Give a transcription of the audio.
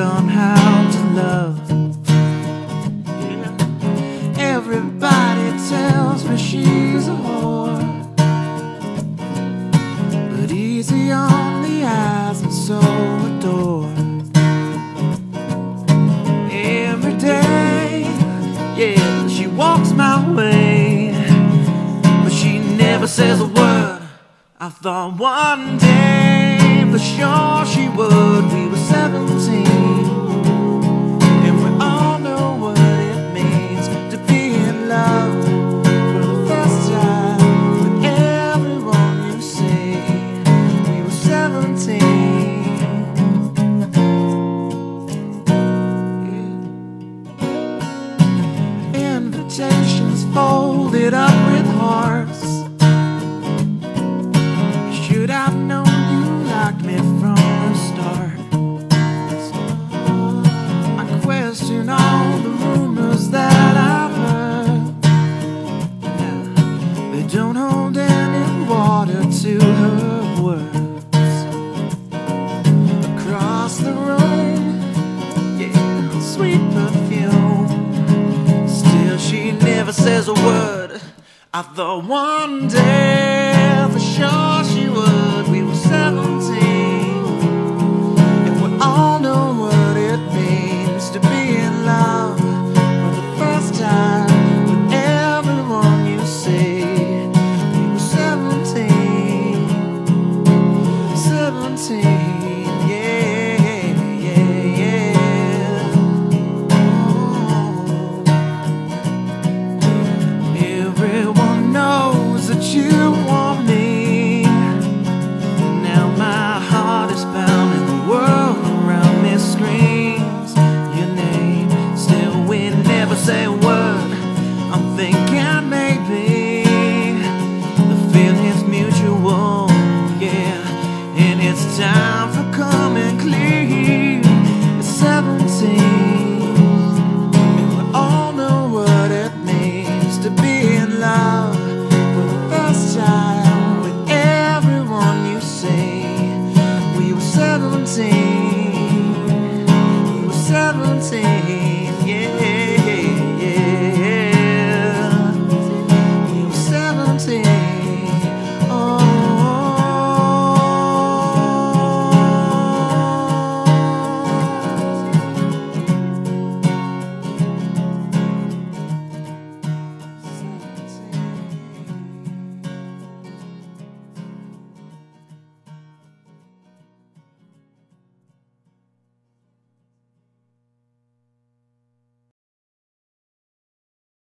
on how to love. Everybody tells me she's a whore. But easy on the eyes and so adored. Every day, yeah, she walks my way. But she never says a word. I thought one day for sure she would. We were 17. Invitations folded up with hearts. never says a word. I thought one day for sure she would. We were 17 And we all know what it means to be in love For the first time with everyone you see. We were 17 17 dancing.